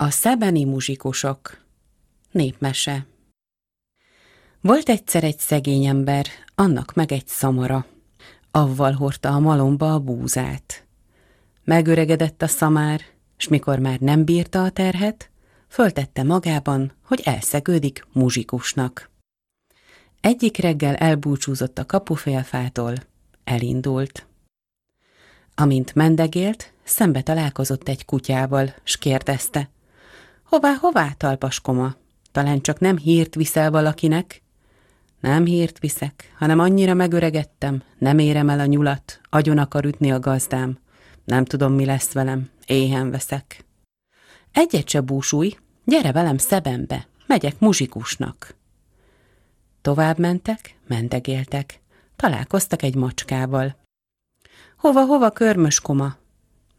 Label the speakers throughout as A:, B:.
A: A szebeni muzsikusok Népmese Volt egyszer egy szegény ember, annak meg egy szamara. Avval hordta a malomba a búzát. Megöregedett a szamár, s mikor már nem bírta a terhet, föltette magában, hogy elszegődik muzsikusnak. Egyik reggel elbúcsúzott a kapufélfától, elindult. Amint mendegélt, szembe találkozott egy kutyával, s kérdezte. Hová, hová, talpaskoma? Talán csak nem hírt viszel valakinek? Nem hírt viszek, hanem annyira megöregettem, nem érem el a nyulat, agyon akar ütni a gazdám. Nem tudom, mi lesz velem, éhen veszek. Egyet se búsulj, gyere velem szebembe, megyek muzsikusnak. Tovább mentek, mentegéltek, találkoztak egy macskával. Hova, hova, körmöskoma?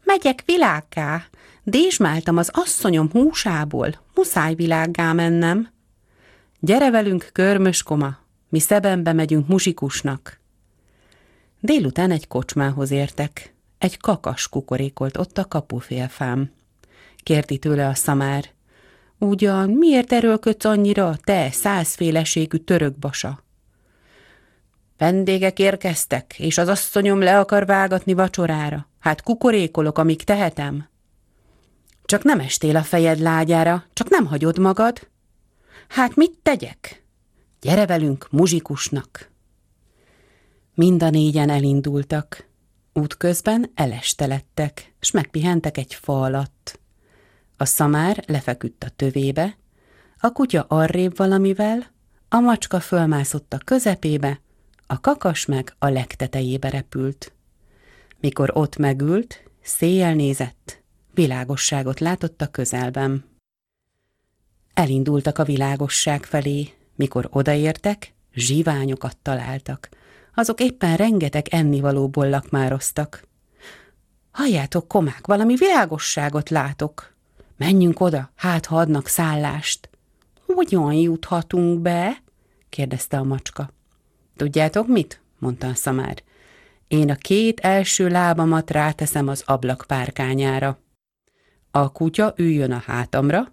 A: Megyek világgá, dézsmáltam az asszonyom húsából, muszáj világgá mennem. Gyere velünk, körmöskoma, mi szebembe megyünk muzsikusnak. Délután egy kocsmához értek. Egy kakas kukorékolt ott a kapufélfám. Kérdi tőle a szamár. Ugyan, miért erőlködsz annyira, te százféleségű törökbasa? Vendégek érkeztek, és az asszonyom le akar vágatni vacsorára. Hát kukorékolok, amíg tehetem. Csak nem estél a fejed lágyára, csak nem hagyod magad. Hát mit tegyek? Gyere velünk muzsikusnak. Mind a négyen elindultak. Útközben elestelettek, s megpihentek egy fa alatt. A szamár lefeküdt a tövébe, a kutya arrébb valamivel, a macska fölmászott a közepébe, a kakas meg a legtetejébe repült. Mikor ott megült, széjjel nézett, világosságot látott a közelben. Elindultak a világosság felé, mikor odaértek, zsiványokat találtak. Azok éppen rengeteg ennivalóból lakmároztak. Halljátok, komák, valami világosságot látok. Menjünk oda, hát ha adnak szállást. Hogyan juthatunk be? kérdezte a macska. Tudjátok mit? mondta a szamár. Én a két első lábamat ráteszem az ablak párkányára. A kutya üljön a hátamra,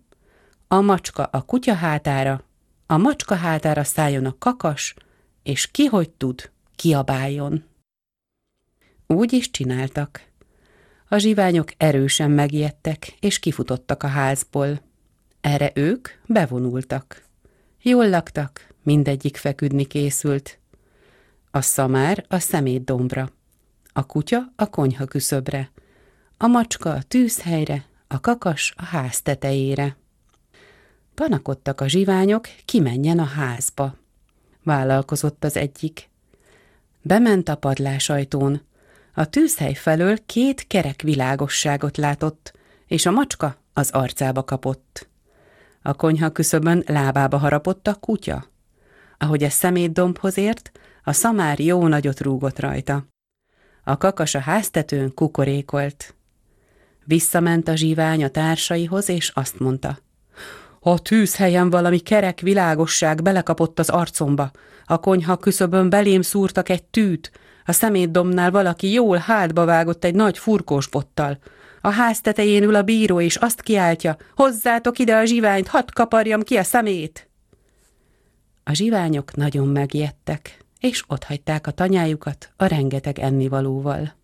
A: a macska a kutya hátára, a macska hátára szálljon a kakas, és ki hogy tud, kiabáljon. Úgy is csináltak. A zsiványok erősen megijedtek, és kifutottak a házból. Erre ők bevonultak. Jól laktak, mindegyik feküdni készült. A szamár a szemétdombra, a kutya a konyha küszöbre, a macska a tűzhelyre, a kakas a ház tetejére. Panakodtak a zsiványok, kimenjen a házba. Vállalkozott az egyik. Bement a padlásajtón. A tűzhely felől két kerek világosságot látott, és a macska az arcába kapott. A konyha küszöbön lábába harapott a kutya. Ahogy a szemétdombhoz ért, a szamár jó nagyot rúgott rajta. A kakas a háztetőn kukorékolt. Visszament a zsivány a társaihoz, és azt mondta. A tűzhelyen valami kerek világosság belekapott az arcomba. A konyha küszöbön belém szúrtak egy tűt. A szemétdomnál valaki jól hátba vágott egy nagy furkós bottal. A ház tetején ül a bíró, és azt kiáltja, hozzátok ide a zsiványt, hadd kaparjam ki a szemét. A zsiványok nagyon megijedtek, és otthagyták a tanyájukat a rengeteg ennivalóval.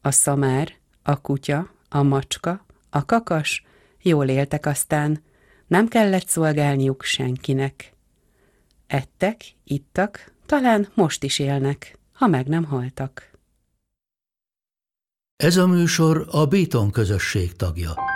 A: A szamár, a kutya, a macska, a kakas jól éltek aztán, nem kellett szolgálniuk senkinek. Ettek, ittak, talán most is élnek, ha meg nem haltak.
B: Ez a műsor a Béton közösség tagja.